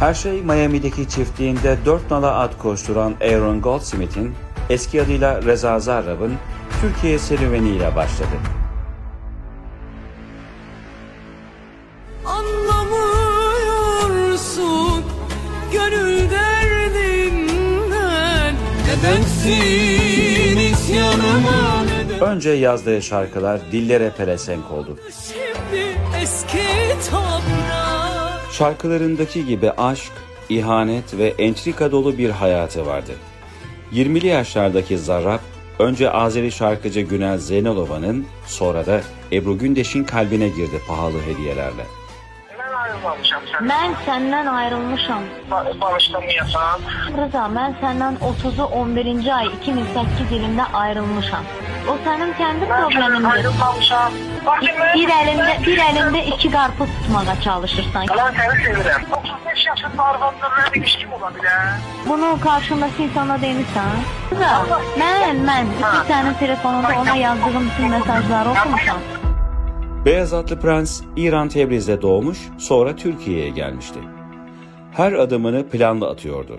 Her şey Miami'deki çiftliğinde dört nala at koşturan Aaron Goldsmith'in eski adıyla Reza Zarrab'ın Türkiye serüveniyle başladı. Anlamıyorsun gönül derdinden Nedensin isyanıma neden Önce yazdığı şarkılar dillere pelesenk oldu. Şimdi eski toprağa Şarkılarındaki gibi aşk, ihanet ve entrika dolu bir hayatı vardı. 20'li yaşlardaki Zarrab, önce Azeri şarkıcı Günel Zeynalova'nın, sonra da Ebru Gündeş'in kalbine girdi pahalı hediyelerle. Ben ayrılmamışam sen. Ben senden ayrılmışam. Ba- Bağışlamayasam. Rıza ben senden 30'u 11. ay 2008 yılında ayrılmışam. O senin kendi Ben senden problemindir. Bak şimdi. Bir elinde bir elinde iki karpuz tutmaya çalışırsan. Ulan seni seviyorum. 35 yaşında arvamda böyle bir kim olabilir? Bunu karşındaki insana demişsen. Rıza ben ben iki tane telefonunda ona yazdığım bütün mesajları okumuşam. Beyaz atlı prens İran Tebriz'de doğmuş, sonra Türkiye'ye gelmişti. Her adımını planlı atıyordu.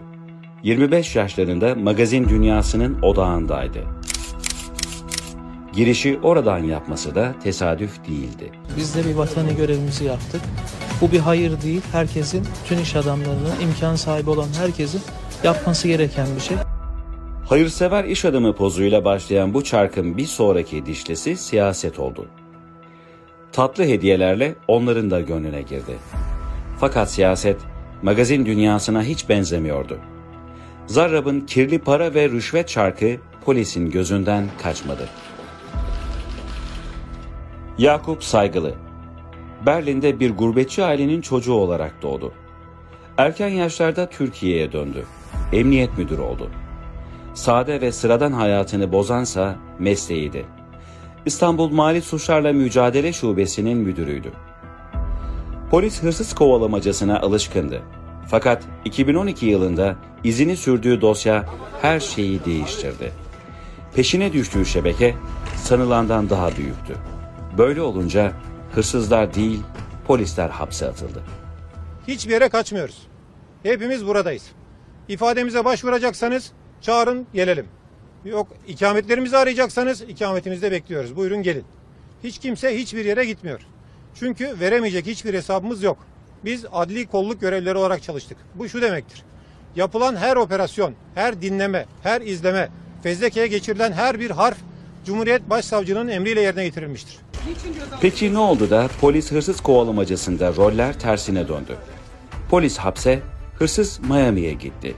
25 yaşlarında magazin dünyasının odağındaydı. Girişi oradan yapması da tesadüf değildi. Biz de bir vatani görevimizi yaptık. Bu bir hayır değil. Herkesin, tüm iş adamlarının, imkan sahibi olan herkesin yapması gereken bir şey. Hayırsever iş adamı pozuyla başlayan bu çarkın bir sonraki dişlisi siyaset oldu. Tatlı hediyelerle onların da gönlüne girdi. Fakat siyaset magazin dünyasına hiç benzemiyordu. Zarrab'ın kirli para ve rüşvet çarkı polisin gözünden kaçmadı. Yakup Saygılı Berlin'de bir gurbetçi ailenin çocuğu olarak doğdu. Erken yaşlarda Türkiye'ye döndü. Emniyet müdürü oldu. Sade ve sıradan hayatını bozansa mesleğiydi. İstanbul Mali Suçlarla Mücadele Şubesi'nin müdürüydü. Polis hırsız kovalamacasına alışkındı. Fakat 2012 yılında izini sürdüğü dosya her şeyi değiştirdi. Peşine düştüğü şebeke sanılandan daha büyüktü. Böyle olunca hırsızlar değil polisler hapse atıldı. Hiçbir yere kaçmıyoruz. Hepimiz buradayız. İfademize başvuracaksanız çağırın gelelim. Yok ikametlerimizi arayacaksanız ikametimizde bekliyoruz. Buyurun gelin. Hiç kimse hiçbir yere gitmiyor. Çünkü veremeyecek hiçbir hesabımız yok. Biz adli kolluk görevlileri olarak çalıştık. Bu şu demektir. Yapılan her operasyon, her dinleme, her izleme, fezlekeye geçirilen her bir harf Cumhuriyet Başsavcılığının emriyle yerine getirilmiştir. Peki ne oldu da polis hırsız kovalamacasında roller tersine döndü? Polis hapse, hırsız Miami'ye gitti.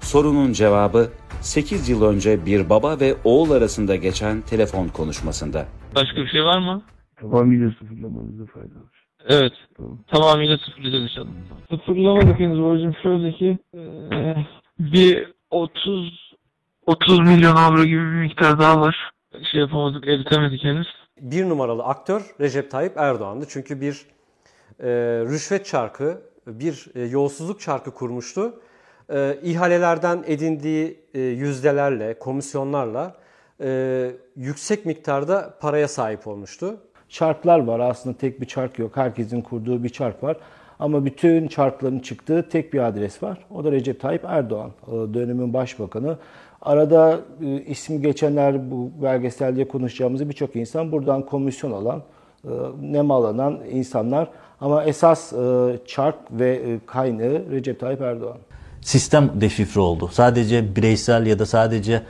Sorunun cevabı 8 yıl önce bir baba ve oğul arasında geçen telefon konuşmasında. Başka bir şey var mı? Tamamıyla sıfırlamanızda fayda var. Evet. Tamam. Tamamıyla sıfırlayacağız inşallah. Sıfırlamadık henüz borcum şöyle ki eee, bir 30 30 milyon avro gibi bir miktar daha var. Şey yapamadık, eritemedik henüz. Bir numaralı aktör Recep Tayyip Erdoğan'dı. Çünkü bir e, rüşvet çarkı, bir e, yolsuzluk çarkı kurmuştu. E, ihalelerden edindiği e, yüzdelerle, komisyonlarla e, yüksek miktarda paraya sahip olmuştu. Çarklar var aslında tek bir çark yok. Herkesin kurduğu bir çark var. Ama bütün çarkların çıktığı tek bir adres var. O da Recep Tayyip Erdoğan, e, dönemin başbakanı. Arada e, ismi geçenler bu belgeselde konuşacağımız birçok insan buradan komisyon alan, e, nemalanan insanlar. Ama esas e, çark ve e, kaynağı Recep Tayyip Erdoğan. sistem deşifre oldu. Sadece bireysel ya da sadece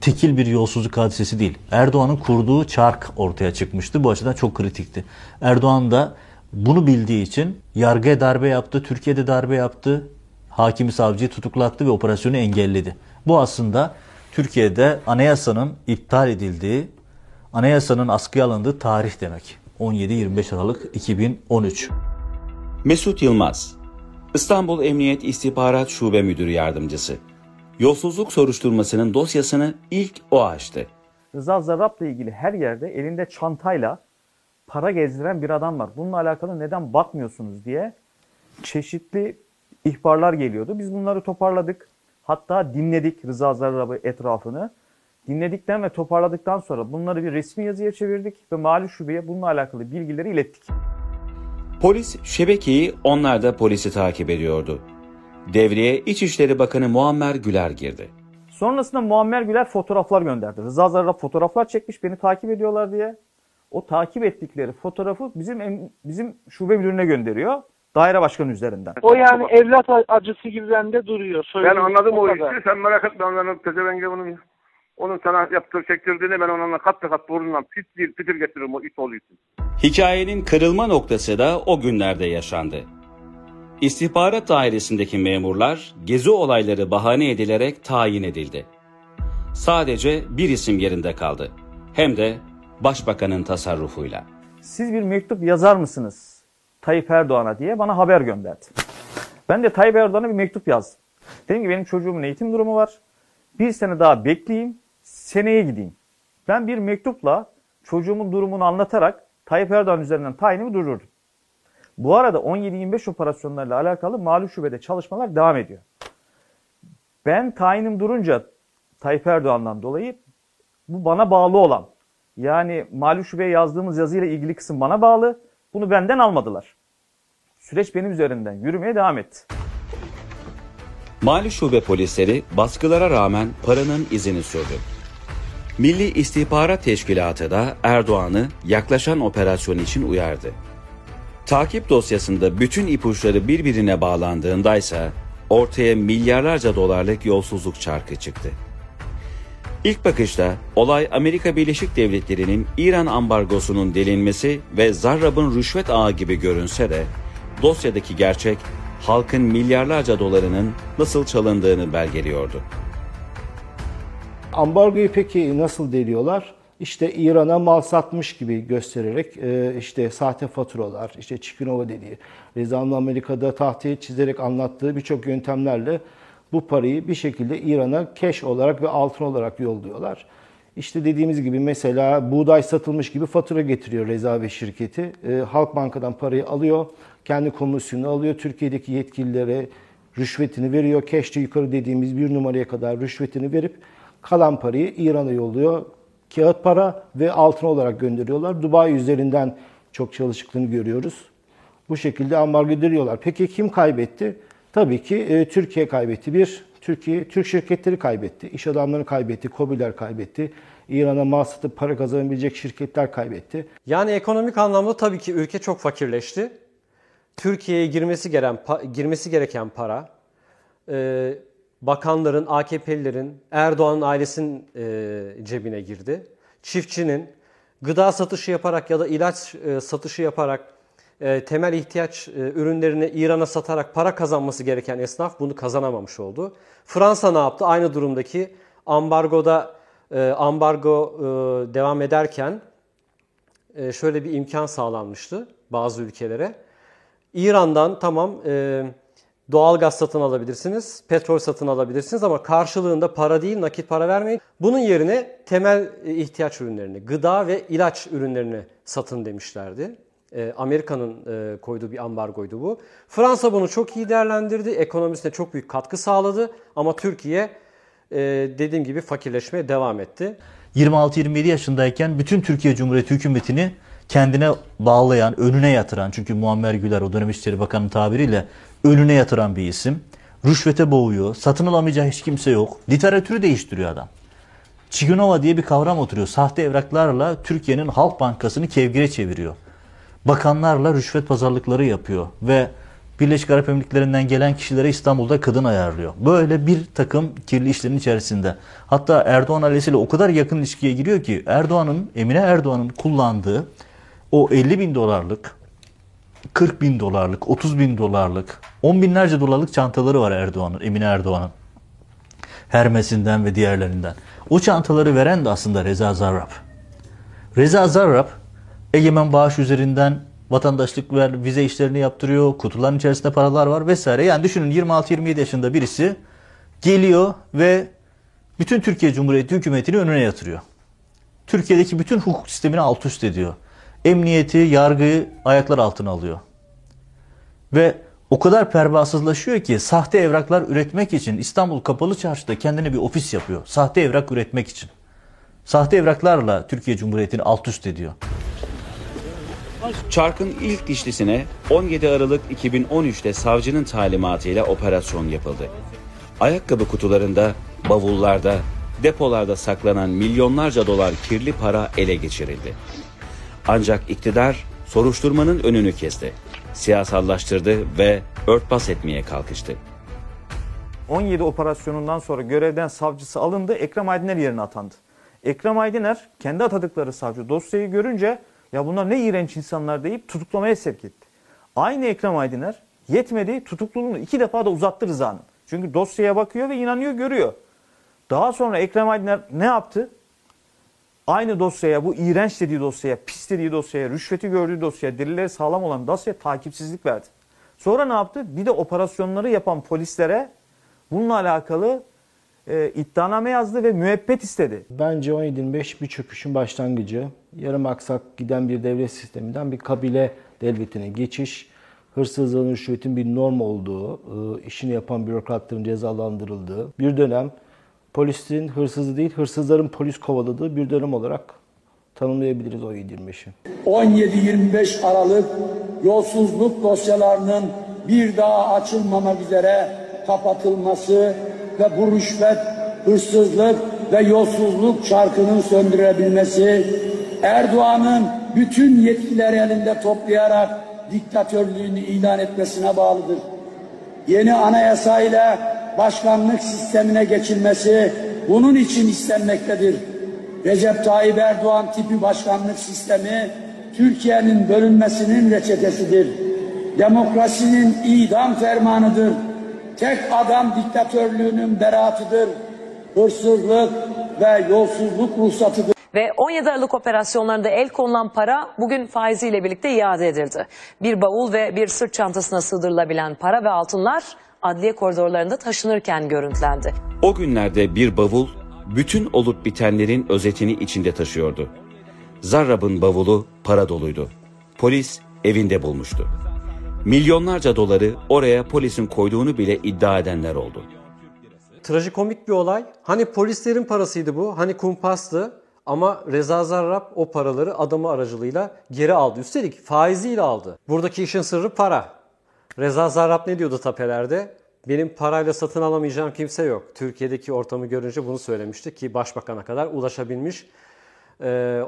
tekil bir yolsuzluk hadisesi değil. Erdoğan'ın kurduğu çark ortaya çıkmıştı. Bu açıdan çok kritikti. Erdoğan da bunu bildiği için yargıya darbe yaptı, Türkiye'de darbe yaptı, hakimi savcıyı tutuklattı ve operasyonu engelledi. Bu aslında Türkiye'de anayasanın iptal edildiği, anayasanın askıya alındığı tarih demek. 17-25 Aralık 2013. Mesut Yılmaz, İstanbul Emniyet İstihbarat Şube Müdürü Yardımcısı. Yolsuzluk soruşturmasının dosyasını ilk o açtı. Rıza Zarrab'la ilgili her yerde elinde çantayla para gezdiren bir adam var. Bununla alakalı neden bakmıyorsunuz diye çeşitli ihbarlar geliyordu. Biz bunları toparladık. Hatta dinledik Rıza Zarrab'ı etrafını. Dinledikten ve toparladıktan sonra bunları bir resmi yazıya çevirdik ve mali şubeye bununla alakalı bilgileri ilettik. Polis şebekeyi onlar da polisi takip ediyordu. Devreye İçişleri Bakanı Muammer Güler girdi. Sonrasında Muammer Güler fotoğraflar gönderdi. Rıza Zarrab fotoğraflar çekmiş beni takip ediyorlar diye. O takip ettikleri fotoğrafı bizim bizim şube müdürüne gönderiyor. Daire başkanı üzerinden. O yani evlat acısı gibi bende duruyor. Ben anladım o kadar. işi. Sen merak etme onların pezevenge onun, onun sana yaptır çektirdiğini ben onunla kat kat burnundan pis bir fitir getiririm o it oğlu için. Hikayenin kırılma noktası da o günlerde yaşandı. İstihbarat dairesindeki memurlar gezi olayları bahane edilerek tayin edildi. Sadece bir isim yerinde kaldı. Hem de başbakanın tasarrufuyla. Siz bir mektup yazar mısınız Tayyip Erdoğan'a diye bana haber gönderdi. Ben de Tayyip Erdoğan'a bir mektup yazdım. Dedim ki benim çocuğumun eğitim durumu var. Bir sene daha bekleyeyim, seneye gideyim. Ben bir mektupla çocuğumun durumunu anlatarak Tayyip Erdoğan üzerinden tayinimi durdurdum. Bu arada 17-25 operasyonlarıyla alakalı malum şubede çalışmalar devam ediyor. Ben tayinim durunca Tayyip Erdoğan'dan dolayı bu bana bağlı olan yani malum şubeye yazdığımız yazıyla ilgili kısım bana bağlı. Bunu benden almadılar. Süreç benim üzerinden yürümeye devam etti. Mali şube polisleri baskılara rağmen paranın izini sürdü. Milli İstihbarat Teşkilatı da Erdoğan'ı yaklaşan operasyon için uyardı. Takip dosyasında bütün ipuçları birbirine bağlandığındaysa ortaya milyarlarca dolarlık yolsuzluk çarkı çıktı. İlk bakışta olay Amerika Birleşik Devletleri'nin İran ambargosunun delinmesi ve Zarrab'ın rüşvet ağı gibi görünse de dosyadaki gerçek halkın milyarlarca dolarının nasıl çalındığını belgeliyordu. Ambargoyu peki nasıl deliyorlar? İşte İran'a mal satmış gibi göstererek e, işte sahte faturalar, işte Çikinova dediği, Rezanlı Amerika'da tahtaya çizerek anlattığı birçok yöntemlerle bu parayı bir şekilde İran'a cash olarak ve altın olarak yolluyorlar. İşte dediğimiz gibi mesela buğday satılmış gibi fatura getiriyor Reza ve şirketi. E, Halk Banka'dan parayı alıyor, kendi komisyonunu alıyor, Türkiye'deki yetkililere rüşvetini veriyor. Cash'te yukarı dediğimiz bir numaraya kadar rüşvetini verip kalan parayı İran'a yolluyor. Kağıt para ve altın olarak gönderiyorlar. Dubai üzerinden çok çalışıklığını görüyoruz. Bu şekilde ambargo ediliyorlar. Peki kim kaybetti? Tabii ki e, Türkiye kaybetti. Bir, Türkiye, Türk şirketleri kaybetti. İş adamları kaybetti, KOBİ'ler kaybetti. İran'a mal satıp para kazanabilecek şirketler kaybetti. Yani ekonomik anlamda tabii ki ülke çok fakirleşti. Türkiye'ye girmesi gereken girmesi gereken para e, bakanların, AKP'lilerin, Erdoğan'ın ailesinin e, cebine girdi. Çiftçinin gıda satışı yaparak ya da ilaç e, satışı yaparak e, temel ihtiyaç e, ürünlerini İran'a satarak para kazanması gereken esnaf bunu kazanamamış oldu. Fransa ne yaptı? Aynı durumdaki ambargoda e, ambargo e, devam ederken şöyle bir imkan sağlanmıştı bazı ülkelere. İran'dan tamam doğal gaz satın alabilirsiniz, petrol satın alabilirsiniz ama karşılığında para değil nakit para vermeyin. Bunun yerine temel ihtiyaç ürünlerini, gıda ve ilaç ürünlerini satın demişlerdi. E, Amerika'nın e, koyduğu bir ambargoydu bu. Fransa bunu çok iyi değerlendirdi, ekonomisine çok büyük katkı sağladı ama Türkiye e, dediğim gibi fakirleşmeye devam etti. 26-27 yaşındayken bütün Türkiye Cumhuriyeti hükümetini kendine bağlayan, önüne yatıran çünkü Muammer Güler o dönem İçişleri Bakanı tabiriyle önüne yatıran bir isim. Rüşvete boğuyor, satın alamayacağı hiç kimse yok. Literatürü değiştiriyor adam. Çigunova diye bir kavram oturuyor. Sahte evraklarla Türkiye'nin Halk Bankası'nı kevgire çeviriyor. Bakanlarla rüşvet pazarlıkları yapıyor ve Birleşik Arap Emirlikleri'nden gelen kişilere İstanbul'da kadın ayarlıyor. Böyle bir takım kirli işlerin içerisinde. Hatta Erdoğan ailesiyle o kadar yakın ilişkiye giriyor ki Erdoğan'ın, Emine Erdoğan'ın kullandığı o 50 bin dolarlık, 40 bin dolarlık, 30 bin dolarlık, 10 binlerce dolarlık çantaları var Erdoğan'ın, Emine Erdoğan'ın. Hermes'inden ve diğerlerinden. O çantaları veren de aslında Reza Zarrab. Reza Zarrab, Egemen Bağış üzerinden vatandaşlık ver, vize işlerini yaptırıyor, kutuların içerisinde paralar var vesaire. Yani düşünün 26-27 yaşında birisi geliyor ve bütün Türkiye Cumhuriyeti hükümetini önüne yatırıyor. Türkiye'deki bütün hukuk sistemini alt üst ediyor. Emniyeti, yargıyı ayaklar altına alıyor. Ve o kadar pervasızlaşıyor ki sahte evraklar üretmek için İstanbul Kapalı Çarşı'da kendine bir ofis yapıyor. Sahte evrak üretmek için. Sahte evraklarla Türkiye Cumhuriyeti'ni alt üst ediyor. Çark'ın ilk dişlisine 17 Aralık 2013'te savcının talimatıyla operasyon yapıldı. Ayakkabı kutularında, bavullarda, depolarda saklanan milyonlarca dolar kirli para ele geçirildi. Ancak iktidar soruşturmanın önünü kesti. Siyasallaştırdı ve örtbas etmeye kalkıştı. 17 operasyonundan sonra görevden savcısı alındı. Ekrem Aydiner yerine atandı. Ekrem Aydiner kendi atadıkları savcı dosyayı görünce ya bunlar ne iğrenç insanlar deyip tutuklamaya sevk etti. Aynı Ekrem Aydiner yetmedi tutukluluğunu iki defa da uzattı Rıza'nın. Çünkü dosyaya bakıyor ve inanıyor görüyor. Daha sonra Ekrem Aydiner ne yaptı? Aynı dosyaya, bu iğrenç dediği dosyaya, pis dediği dosyaya, rüşveti gördüğü dosyaya, delilleri sağlam olan dosyaya takipsizlik verdi. Sonra ne yaptı? Bir de operasyonları yapan polislere bununla alakalı e, iddianame yazdı ve müebbet istedi. Bence 17-25 bir çöküşün başlangıcı. Yarım aksak giden bir devlet sisteminden bir kabile devletine geçiş. Hırsızlığın, rüşvetin bir norm olduğu, e, işini yapan bürokratların cezalandırıldığı bir dönem. Polisin hırsızı değil, hırsızların polis kovaladığı bir dönem olarak tanımlayabiliriz 17-25'i. 17-25 Aralık yolsuzluk dosyalarının bir daha açılmamak üzere kapatılması ve bu rüşvet, hırsızlık ve yolsuzluk çarkının söndürebilmesi, Erdoğan'ın bütün yetkileri elinde toplayarak diktatörlüğünü ilan etmesine bağlıdır. Yeni anayasa ile başkanlık sistemine geçilmesi bunun için istenmektedir. Recep Tayyip Erdoğan tipi başkanlık sistemi Türkiye'nin bölünmesinin reçetesidir. Demokrasinin idam fermanıdır. Tek adam diktatörlüğünün beraatıdır. Hırsızlık ve yolsuzluk ruhsatıdır. Ve 17 Aralık operasyonlarında el konulan para bugün faiziyle birlikte iade edildi. Bir bavul ve bir sırt çantasına sığdırılabilen para ve altınlar adliye koridorlarında taşınırken görüntülendi. O günlerde bir bavul bütün olup bitenlerin özetini içinde taşıyordu. Zarrab'ın bavulu para doluydu. Polis evinde bulmuştu. Milyonlarca doları oraya polisin koyduğunu bile iddia edenler oldu. Trajikomik bir olay. Hani polislerin parasıydı bu, hani kumpastı ama Reza Zarrab o paraları adamı aracılığıyla geri aldı. Üstelik faiziyle aldı. Buradaki işin sırrı para. Reza Zarrab ne diyordu tapelerde? Benim parayla satın alamayacağım kimse yok. Türkiye'deki ortamı görünce bunu söylemişti ki başbakana kadar ulaşabilmiş,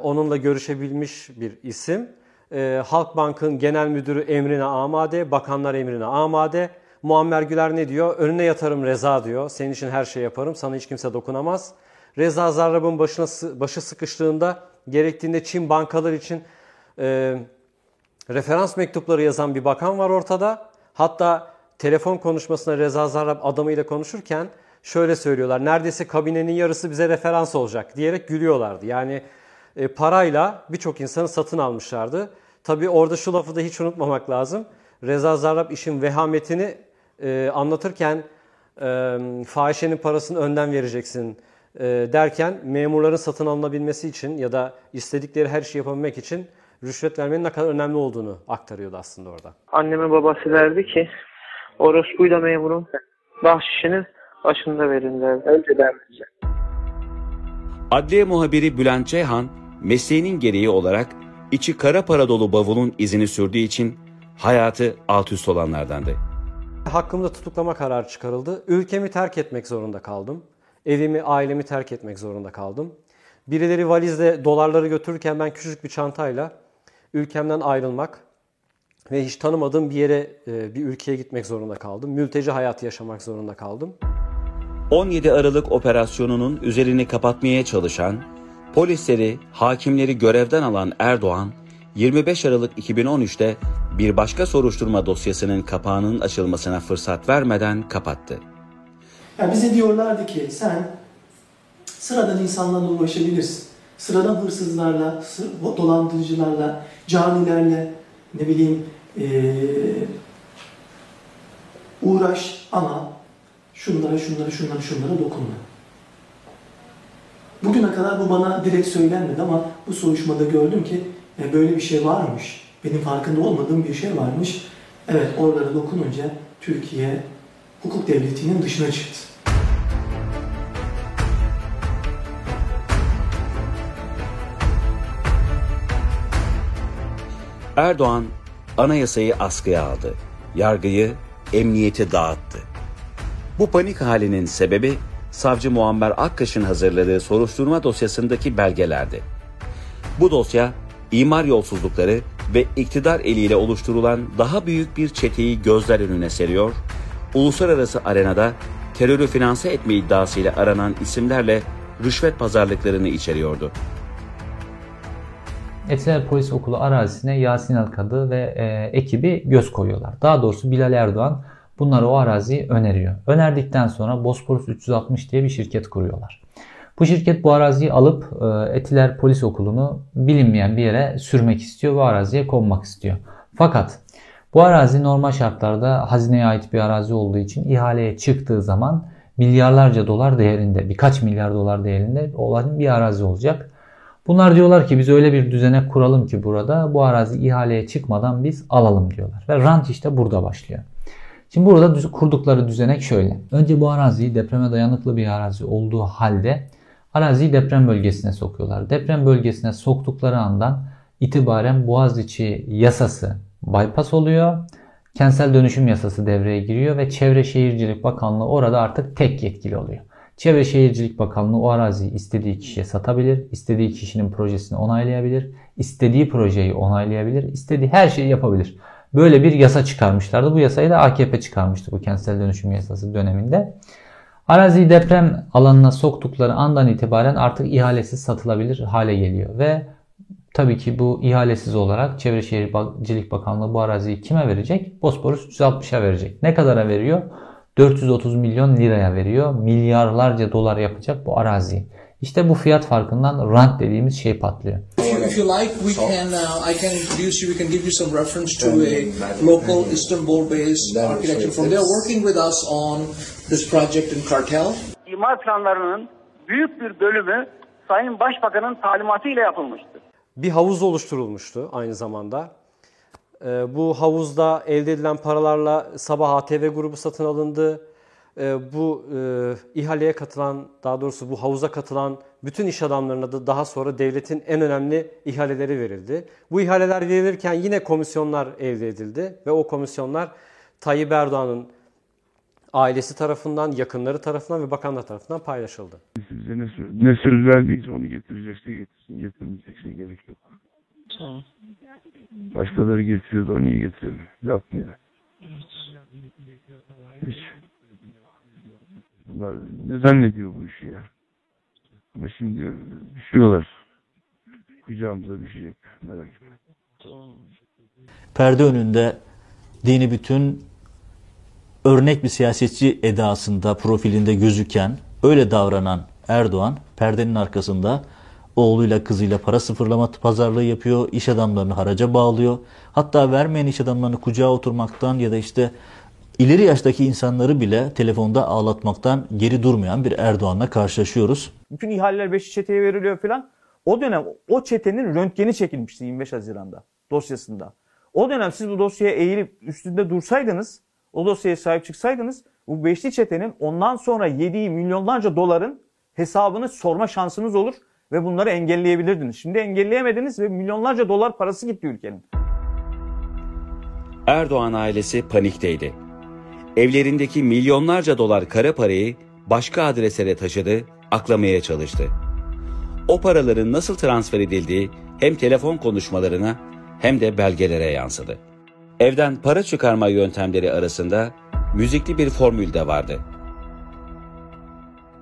onunla görüşebilmiş bir isim. E, Halkbank'ın genel müdürü emrine amade, bakanlar emrine amade. Muammer Güler ne diyor? Önüne yatarım Reza diyor. Senin için her şey yaparım, sana hiç kimse dokunamaz. Reza Zarrab'ın başına başı sıkıştığında gerektiğinde Çin bankalar için e, referans mektupları yazan bir bakan var ortada. Hatta telefon konuşmasında Reza Zarrab adamıyla konuşurken şöyle söylüyorlar. Neredeyse kabinenin yarısı bize referans olacak diyerek gülüyorlardı. Yani e, parayla birçok insanı satın almışlardı. Tabii orada şu lafı da hiç unutmamak lazım. Reza Zarrab işin vehametini e, anlatırken e, fahişenin parasını önden vereceksin e, derken memurların satın alınabilmesi için ya da istedikleri her şeyi yapabilmek için rüşvet vermenin ne kadar önemli olduğunu aktarıyordu aslında orada. Anneme babası derdi ki orospuyla memurun bahşişini başında verin derdi. Önce ben Adliye muhabiri Bülent Ceyhan, mesleğinin gereği olarak içi kara para dolu bavulun izini sürdüğü için hayatı alt üst olanlardandı. Hakkımda tutuklama kararı çıkarıldı. Ülkemi terk etmek zorunda kaldım. Evimi, ailemi terk etmek zorunda kaldım. Birileri valizle dolarları götürürken ben küçük bir çantayla ülkemden ayrılmak ve hiç tanımadığım bir yere, e, bir ülkeye gitmek zorunda kaldım. Mülteci hayatı yaşamak zorunda kaldım. 17 Aralık operasyonunun üzerini kapatmaya çalışan, polisleri, hakimleri görevden alan Erdoğan, 25 Aralık 2013'te bir başka soruşturma dosyasının kapağının açılmasına fırsat vermeden kapattı. Yani bize diyorlardı ki sen sıradan insanlarla uğraşabilirsin. Sıradan hırsızlarla, dolandırıcılarla, canilerle ne bileyim ee, uğraş ama şunlara şunlara şunlara şunlara dokunma. Bugüne kadar bu bana direkt söylenmedi ama bu soruşmada gördüm ki e, böyle bir şey varmış. Benim farkında olmadığım bir şey varmış. Evet oralara dokununca Türkiye hukuk devletinin dışına çıktı. Erdoğan anayasayı askıya aldı. Yargıyı, emniyeti dağıttı. Bu panik halinin sebebi savcı Muammer Akkaş'ın hazırladığı soruşturma dosyasındaki belgelerdi. Bu dosya imar yolsuzlukları ve iktidar eliyle oluşturulan daha büyük bir çeteyi gözler önüne seriyor, uluslararası arenada terörü finanse etme iddiasıyla aranan isimlerle rüşvet pazarlıklarını içeriyordu. Etiler Polis Okulu arazisine Yasin Alkadı ve e, ekibi göz koyuyorlar. Daha doğrusu Bilal Erdoğan bunlara o araziyi öneriyor. Önerdikten sonra Bosporus 360 diye bir şirket kuruyorlar. Bu şirket bu araziyi alıp e, Etiler Polis Okulu'nu bilinmeyen bir yere sürmek istiyor ve araziye konmak istiyor. Fakat bu arazi normal şartlarda hazineye ait bir arazi olduğu için ihaleye çıktığı zaman milyarlarca dolar değerinde, birkaç milyar dolar değerinde olan bir arazi olacak. Bunlar diyorlar ki biz öyle bir düzenek kuralım ki burada bu arazi ihaleye çıkmadan biz alalım diyorlar. Ve rant işte burada başlıyor. Şimdi burada kurdukları düzenek şöyle. Önce bu araziyi depreme dayanıklı bir arazi olduğu halde araziyi deprem bölgesine sokuyorlar. Deprem bölgesine soktukları andan itibaren Boğaziçi yasası bypass oluyor. Kentsel dönüşüm yasası devreye giriyor ve Çevre Şehircilik Bakanlığı orada artık tek yetkili oluyor. Çevre Şehircilik Bakanlığı o araziyi istediği kişiye satabilir, istediği kişinin projesini onaylayabilir, istediği projeyi onaylayabilir, istediği her şeyi yapabilir. Böyle bir yasa çıkarmışlardı. Bu yasayı da AKP çıkarmıştı bu kentsel dönüşüm yasası döneminde. Araziyi deprem alanına soktukları andan itibaren artık ihalesiz satılabilir hale geliyor ve tabii ki bu ihalesiz olarak Çevre Şehircilik Bakanlığı bu araziyi kime verecek? Bosporus 360'a verecek. Ne kadara veriyor? 430 milyon liraya veriyor. Milyarlarca dolar yapacak bu araziyi. İşte bu fiyat farkından rant dediğimiz şey patlıyor. If you, if you like, we can. Uh, I can introduce you. We can give you some reference to a local Istanbul-based architecture firm. They're working with us on this project in Kartel. İmar planlarının büyük bir bölümü Sayın Başbakan'ın talimatıyla yapılmıştır. Bir havuz oluşturulmuştu aynı zamanda. Ee, Bu havuzda elde edilen paralarla Sabah ATV grubu satın alındı. Ee, Bu e, ihaleye katılan, daha doğrusu bu havuza katılan bütün iş adamlarına da daha sonra devletin en önemli ihaleleri verildi. Bu ihaleler verilirken yine komisyonlar elde edildi ve o komisyonlar Tayyip Erdoğan'ın ailesi tarafından, yakınları tarafından ve bakanlar tarafından paylaşıldı. Size ne, ne söz verdiyse onu getirecekse getirsin, getirmeyecekse gerek yok. Başkaları getiriyordu, o niye getirdi? Laf mı ya? Hiç. Bunlar ne zannediyor bu işi ya? Ama şimdi düşüyorlar. Kucağımıza düşecek. Merak etme. perde önünde dini bütün örnek bir siyasetçi edasında, profilinde gözüken, öyle davranan Erdoğan perdenin arkasında oğluyla kızıyla para sıfırlama pazarlığı yapıyor, iş adamlarını haraca bağlıyor. Hatta vermeyen iş adamlarını kucağa oturmaktan ya da işte ileri yaştaki insanları bile telefonda ağlatmaktan geri durmayan bir Erdoğan'la karşılaşıyoruz. Bütün ihaleler Beşik çeteye veriliyor falan. O dönem o çetenin röntgeni çekilmişti 25 Haziran'da dosyasında. O dönem siz bu dosyaya eğilip üstünde dursaydınız, o dosyaya sahip çıksaydınız bu beşli çetenin ondan sonra yediği milyonlarca doların hesabını sorma şansınız olur ve bunları engelleyebilirdiniz. Şimdi engelleyemediniz ve milyonlarca dolar parası gitti ülkenin. Erdoğan ailesi panikteydi. Evlerindeki milyonlarca dolar kara parayı başka adreslere taşıdı, aklamaya çalıştı. O paraların nasıl transfer edildiği hem telefon konuşmalarına hem de belgelere yansıdı. Evden para çıkarma yöntemleri arasında müzikli bir formül de vardı.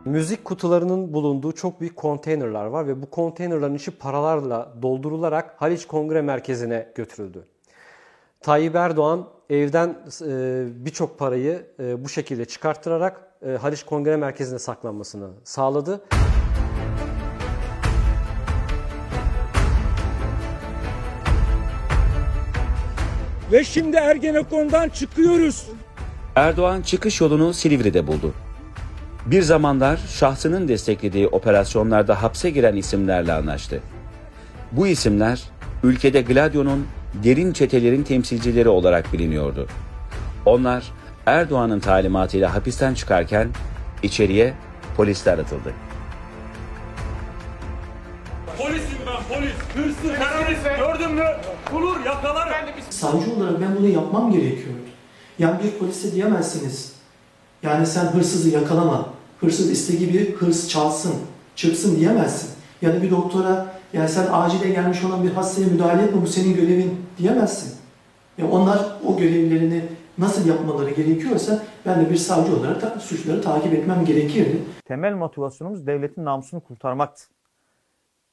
Müzik kutularının bulunduğu çok büyük konteynerler var ve bu konteynerların içi paralarla doldurularak Haliç Kongre Merkezi'ne götürüldü. Tayyip Erdoğan evden e, birçok parayı e, bu şekilde çıkarttırarak e, Haliç Kongre Merkezi'ne saklanmasını sağladı. Ve şimdi Ergenekon'dan çıkıyoruz. Erdoğan çıkış yolunu Silivri'de buldu. Bir zamanlar şahsının desteklediği operasyonlarda hapse giren isimlerle anlaştı. Bu isimler ülkede Gladio'nun derin çetelerin temsilcileri olarak biliniyordu. Onlar Erdoğan'ın talimatıyla hapisten çıkarken içeriye polisler atıldı. Polisim ben polis. Hırsız, terörist. Gördün mü? bulur yakalarım. Savcı olarak ben bunu yapmam gerekiyordu. Yani bir polise diyemezsiniz. Yani sen hırsızı yakalama. Hırsız istediği bir hırs çalsın, çıksın diyemezsin. Ya da bir doktora yani sen acile gelmiş olan bir hastaya müdahale etme bu senin görevin diyemezsin. Ya onlar o görevlerini nasıl yapmaları gerekiyorsa ben de bir savcı olarak da suçları takip etmem gerekirdi. Temel motivasyonumuz devletin namusunu kurtarmaktı.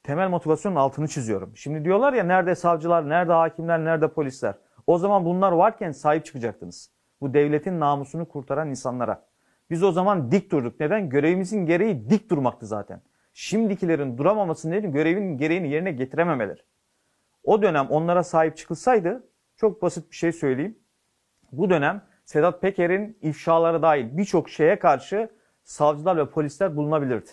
Temel motivasyonun altını çiziyorum. Şimdi diyorlar ya nerede savcılar, nerede hakimler, nerede polisler. O zaman bunlar varken sahip çıkacaktınız. Bu devletin namusunu kurtaran insanlara. Biz o zaman dik durduk. Neden? Görevimizin gereği dik durmaktı zaten. Şimdikilerin duramaması nedeni görevinin gereğini yerine getirememeleri. O dönem onlara sahip çıkılsaydı çok basit bir şey söyleyeyim. Bu dönem Sedat Peker'in ifşaları dahil birçok şeye karşı savcılar ve polisler bulunabilirdi.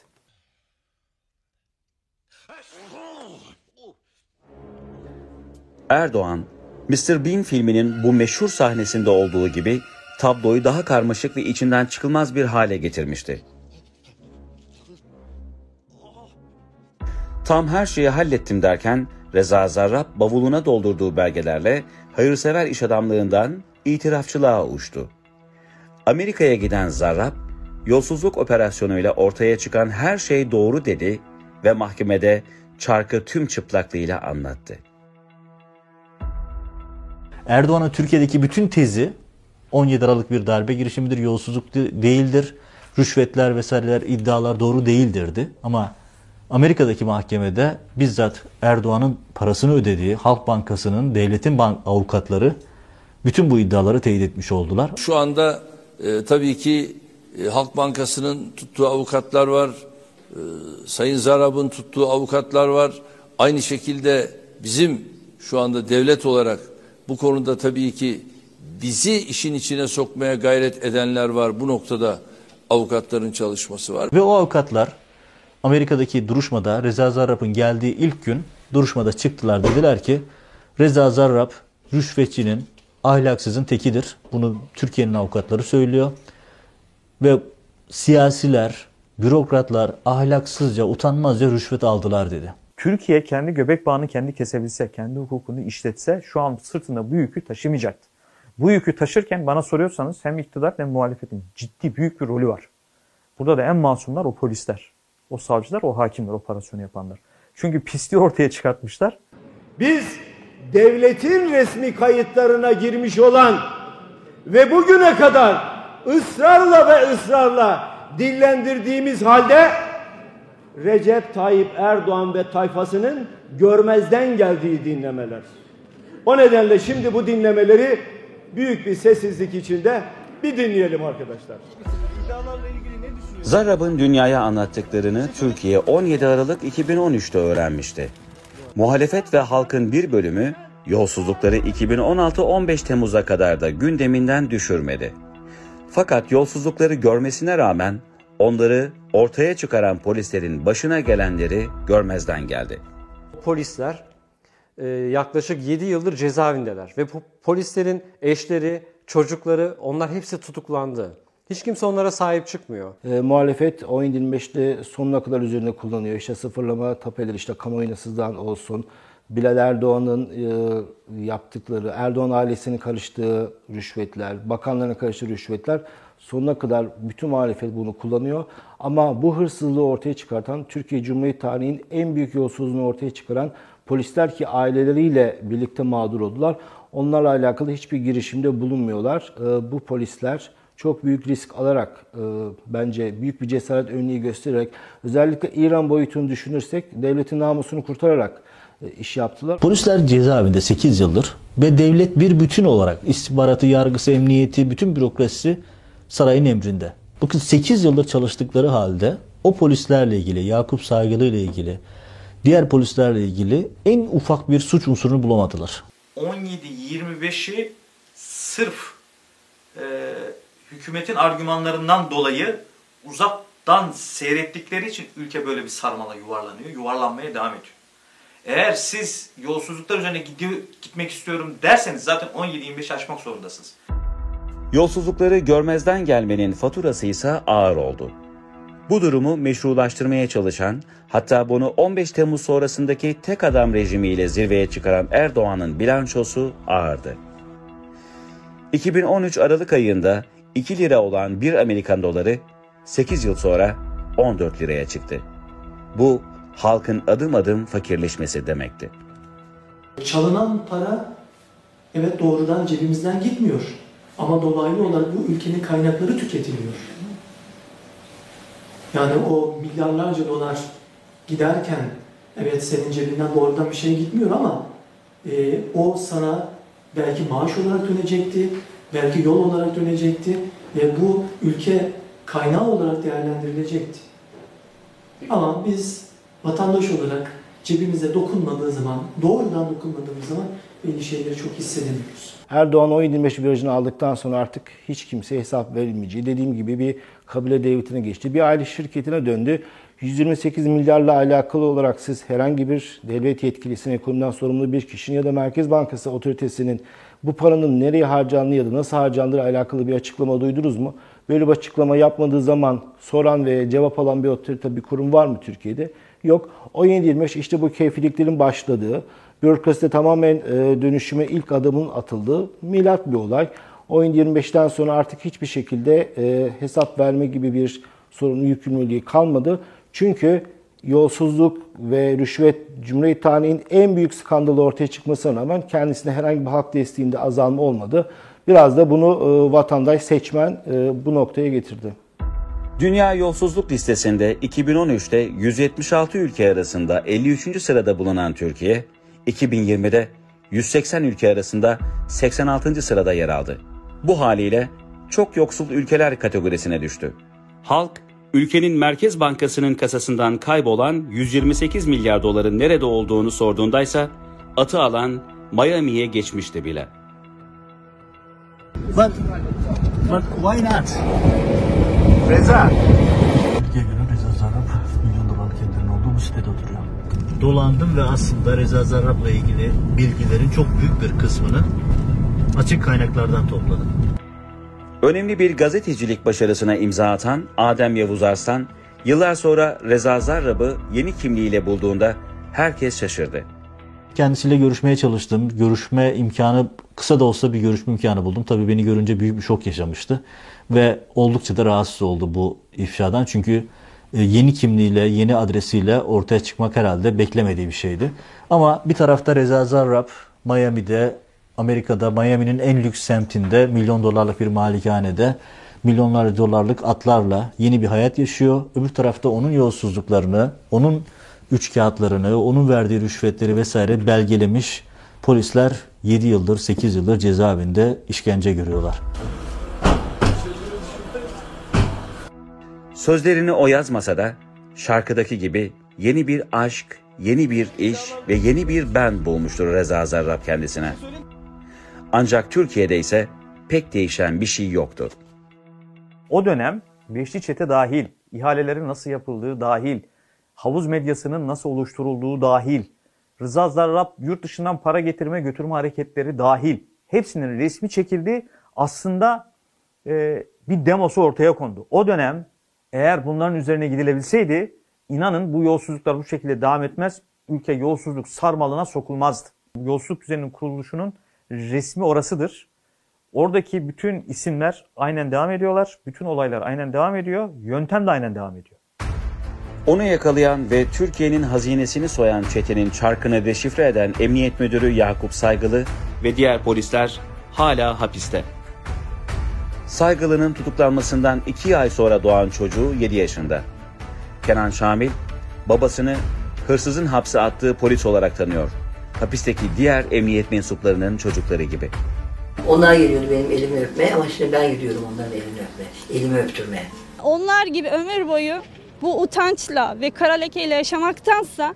Erdoğan, Mr. Bean filminin bu meşhur sahnesinde olduğu gibi tabloyu daha karmaşık ve içinden çıkılmaz bir hale getirmişti. Tam her şeyi hallettim derken Reza Zarrab bavuluna doldurduğu belgelerle hayırsever iş adamlığından itirafçılığa uçtu. Amerika'ya giden Zarrab, yolsuzluk operasyonuyla ortaya çıkan her şey doğru dedi ve mahkemede çarkı tüm çıplaklığıyla anlattı. Erdoğan'ın Türkiye'deki bütün tezi 17 Aralık bir darbe girişimidir, yolsuzluk de- değildir, rüşvetler vesaireler iddialar doğru değildirdi. Ama Amerika'daki mahkemede bizzat Erdoğan'ın parasını ödediği Halk Bankası'nın, devletin bank avukatları bütün bu iddiaları teyit etmiş oldular. Şu anda e, tabii ki e, Halk Bankası'nın tuttuğu avukatlar var. E, Sayın Zarab'ın tuttuğu avukatlar var. Aynı şekilde bizim şu anda devlet olarak bu konuda tabii ki bizi işin içine sokmaya gayret edenler var. Bu noktada avukatların çalışması var. Ve o avukatlar Amerika'daki duruşmada Reza Zarrab'ın geldiği ilk gün duruşmada çıktılar dediler ki Reza Zarrab rüşvetçinin ahlaksızın tekidir. Bunu Türkiye'nin avukatları söylüyor. Ve siyasiler, bürokratlar ahlaksızca, utanmazca rüşvet aldılar dedi. Türkiye kendi göbek bağını kendi kesebilse, kendi hukukunu işletse şu an sırtında bu yükü taşımayacaktı. Bu yükü taşırken bana soruyorsanız hem iktidar hem muhalefetin ciddi büyük bir rolü var. Burada da en masumlar o polisler, o savcılar, o hakimler, operasyonu yapanlar. Çünkü pisliği ortaya çıkartmışlar. Biz devletin resmi kayıtlarına girmiş olan ve bugüne kadar ısrarla ve ısrarla dillendirdiğimiz halde Recep Tayyip Erdoğan ve tayfasının görmezden geldiği dinlemeler. O nedenle şimdi bu dinlemeleri büyük bir sessizlik içinde bir dinleyelim arkadaşlar. Zarrab'ın dünyaya anlattıklarını Türkiye 17 Aralık 2013'te öğrenmişti. Muhalefet ve halkın bir bölümü yolsuzlukları 2016-15 Temmuz'a kadar da gündeminden düşürmedi. Fakat yolsuzlukları görmesine rağmen onları ortaya çıkaran polislerin başına gelenleri görmezden geldi. Polisler e, yaklaşık 7 yıldır cezaevindeler ve polislerin eşleri, çocukları onlar hepsi tutuklandı. Hiç kimse onlara sahip çıkmıyor. E, muhalefet 17-25'te sonuna kadar üzerine kullanıyor. İşte sıfırlama tapeler, işte kamuoyuna sızan olsun. Bilal Erdoğan'ın e, yaptıkları, Erdoğan ailesinin karıştığı rüşvetler, bakanların karıştığı rüşvetler sonuna kadar bütün muhalefet bunu kullanıyor. Ama bu hırsızlığı ortaya çıkartan, Türkiye Cumhuriyeti tarihinin en büyük yolsuzluğunu ortaya çıkaran polisler ki aileleriyle birlikte mağdur oldular. Onlarla alakalı hiçbir girişimde bulunmuyorlar. E, bu polisler çok büyük risk alarak e, bence büyük bir cesaret örneği göstererek özellikle İran boyutunu düşünürsek devletin namusunu kurtararak e, iş yaptılar. Polisler cezaevinde 8 yıldır ve devlet bir bütün olarak istihbaratı, yargısı, emniyeti, bütün bürokrasisi sarayın emrinde. Bakın 8 yıldır çalıştıkları halde o polislerle ilgili, Yakup Saygılı ile ilgili, diğer polislerle ilgili en ufak bir suç unsurunu bulamadılar. 17-25'i sırf e, hükümetin argümanlarından dolayı uzaktan seyrettikleri için ülke böyle bir sarmala yuvarlanıyor, yuvarlanmaya devam ediyor. Eğer siz yolsuzluklar üzerine gitmek istiyorum derseniz zaten 17-25 aşmak zorundasınız. Yolsuzlukları görmezden gelmenin faturası ise ağır oldu. Bu durumu meşrulaştırmaya çalışan, hatta bunu 15 Temmuz sonrasındaki tek adam rejimiyle zirveye çıkaran Erdoğan'ın bilançosu ağırdı. 2013 Aralık ayında 2 lira olan 1 Amerikan doları 8 yıl sonra 14 liraya çıktı. Bu halkın adım adım fakirleşmesi demekti. Çalınan para evet doğrudan cebimizden gitmiyor. Ama dolaylı olarak bu ülkenin kaynakları tüketiliyor. Yani o milyarlarca dolar giderken evet senin cebinden doğrudan bir şey gitmiyor ama e, o sana belki maaş olarak dönecekti, belki yol olarak dönecekti ve bu ülke kaynağı olarak değerlendirilecekti. Ama biz vatandaş olarak cebimize dokunmadığı zaman, doğrudan dokunmadığımız zaman belli şeyleri çok hissedemiyoruz. Erdoğan 17-25 virajını aldıktan sonra artık hiç kimseye hesap verilmeyeceği, dediğim gibi bir kabile devletine geçti. Bir aile şirketine döndü. 128 milyarla alakalı olarak siz herhangi bir devlet yetkilisinin, ekonomiden sorumlu bir kişinin ya da Merkez Bankası otoritesinin bu paranın nereye harcandığı ya da nasıl harcandığı alakalı bir açıklama duydunuz mu? Böyle bir açıklama yapmadığı zaman soran ve cevap alan bir otorite, bir kurum var mı Türkiye'de? Yok. 17-25 işte bu keyfiliklerin başladığı, bürokraside tamamen e, dönüşüme ilk adımın atıldığı milat bir olay. 17-25'ten sonra artık hiçbir şekilde e, hesap verme gibi bir sorunun yükümlülüğü kalmadı. Çünkü yolsuzluk ve rüşvet Cumhuriyet tarihinin en büyük skandalı ortaya çıkmasına rağmen kendisine herhangi bir halk desteğinde azalma olmadı. Biraz da bunu e, vatandaş, seçmen e, bu noktaya getirdi. Dünya Yolsuzluk Listesi'nde 2013'te 176 ülke arasında 53. sırada bulunan Türkiye, 2020'de 180 ülke arasında 86. sırada yer aldı. Bu haliyle çok yoksul ülkeler kategorisine düştü. Halk, ülkenin Merkez Bankası'nın kasasından kaybolan 128 milyar doların nerede olduğunu sorduğundaysa atı alan Miami'ye geçmişti bile. But, but why not? Reza. Türkiye Reza Zarrab milyon dolarlık ederin olduğu bu sitede oturuyor. Dolandım ve aslında Reza Zarrab'la ilgili bilgilerin çok büyük bir kısmını açık kaynaklardan topladım. Önemli bir gazetecilik başarısına imza atan Adem Yavuz Arslan, yıllar sonra Reza Zarrab'ı yeni kimliğiyle bulduğunda herkes şaşırdı. Kendisiyle görüşmeye çalıştım. Görüşme imkanı, kısa da olsa bir görüşme imkanı buldum. Tabii beni görünce büyük bir şok yaşamıştı. Ve oldukça da rahatsız oldu bu ifşadan. Çünkü e, yeni kimliğiyle, yeni adresiyle ortaya çıkmak herhalde beklemediği bir şeydi. Ama bir tarafta Reza Zarrab, Miami'de, Amerika'da, Miami'nin en lüks semtinde, milyon dolarlık bir malikanede, milyonlarca dolarlık atlarla yeni bir hayat yaşıyor. Öbür tarafta onun yolsuzluklarını, onun üç kağıtlarını, onun verdiği rüşvetleri vesaire belgelemiş polisler 7 yıldır, 8 yıldır cezaevinde işkence görüyorlar. Sözlerini o yazmasa da şarkıdaki gibi yeni bir aşk, yeni bir iş ve yeni bir ben bulmuştur Reza Zarrab kendisine. Ancak Türkiye'de ise pek değişen bir şey yoktu. O dönem Beşli Çete dahil, ihalelerin nasıl yapıldığı dahil, havuz medyasının nasıl oluşturulduğu dahil, Rıza Zarrab yurt dışından para getirme götürme hareketleri dahil hepsinin resmi çekildi. Aslında e, bir demosu ortaya kondu. O dönem eğer bunların üzerine gidilebilseydi inanın bu yolsuzluklar bu şekilde devam etmez. Ülke yolsuzluk sarmalına sokulmazdı. Yolsuzluk düzeninin kuruluşunun resmi orasıdır. Oradaki bütün isimler aynen devam ediyorlar. Bütün olaylar aynen devam ediyor. Yöntem de aynen devam ediyor. Onu yakalayan ve Türkiye'nin hazinesini soyan çetenin çarkını deşifre eden Emniyet Müdürü Yakup Saygılı ve diğer polisler hala hapiste. Saygılı'nın tutuklanmasından iki ay sonra doğan çocuğu 7 yaşında. Kenan Şamil, babasını hırsızın hapse attığı polis olarak tanıyor. Hapisteki diğer emniyet mensuplarının çocukları gibi. Onlar geliyordu benim elimi öpmeye ama şimdi ben gidiyorum onların elini öpmeye, elimi öptürmeye. Onlar gibi ömür boyu bu utançla ve kara lekeyle yaşamaktansa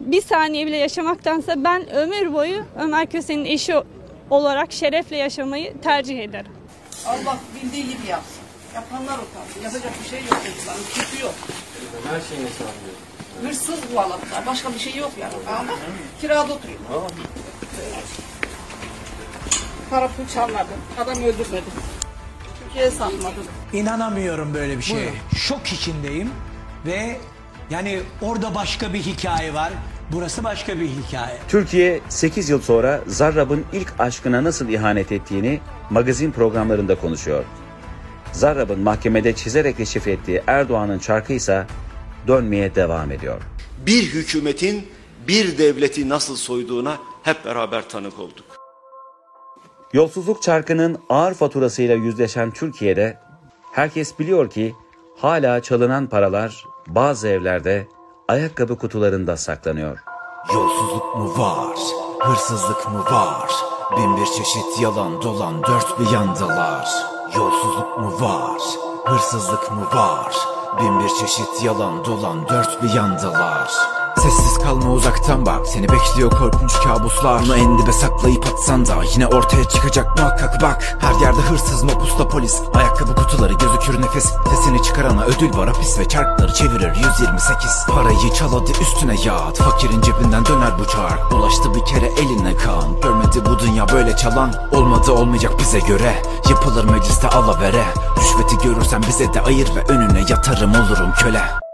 bir saniye bile yaşamaktansa ben ömür boyu Ömer Köse'nin eşi olarak şerefle yaşamayı tercih ederim. Allah bildiği gibi yapsın. Yapanlar utansın. Yapacak bir şey yok çocukların. Suçu yok. Her şeyini sağlıyor. Hırsız bu Allah'ta. Başka bir şey yok yani. Ama kirada oturuyor. Para pul çalmadı. Adam öldürmedi. Türkiye'ye satmadım. İnanamıyorum böyle bir şeye. Şok içindeyim ve yani orada başka bir hikaye var. Burası başka bir hikaye. Türkiye 8 yıl sonra Zarrab'ın ilk aşkına nasıl ihanet ettiğini magazin programlarında konuşuyor. Zarrab'ın mahkemede çizerek deşifre ettiği Erdoğan'ın çarkı ise dönmeye devam ediyor. bir hükümetin bir devleti nasıl soyduğuna hep beraber tanık olduk. Yolsuzluk çarkının ağır faturasıyla yüzleşen Türkiye'de herkes biliyor ki hala çalınan paralar bazı evlerde ayakkabı kutularında saklanıyor. Yolsuzluk mu var? Hırsızlık mı var? Bin bir çeşit yalan dolan dört bir yandalar. Yolsuzluk mu var? Hırsızlık mı var? Bin bir çeşit yalan dolan dört bir yandalar. Sessiz kalma uzaktan bak. Seni bekliyor korkunç kabuslar. Bunu en dibe saklayıp atsan da Yine ortaya çıkacak muhakkak bak. Her yerde hırsız mopusla polis. Ayakkabı kutuları gözükür nefes. Sesini çıkarana ödül var hapis Ve çarkları çevirir. 128 Parayı çal hadi üstüne yat Fakirin cebinden döner bu çark. Ulaştı bir kere eline kan. Görmedi bu dünya böyle çalan. Olmadı olmayacak bize göre. Yapılır mecliste alavere. Rüşveti görürsen bize de ayır Ve önüne yatarım olurum köle